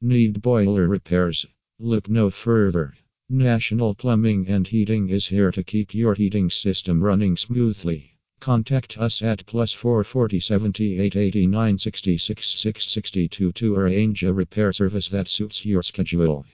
Need boiler repairs? Look no further. National Plumbing and Heating is here to keep your heating system running smoothly. Contact us at plus 440 78 89 66 662 to arrange a repair service that suits your schedule.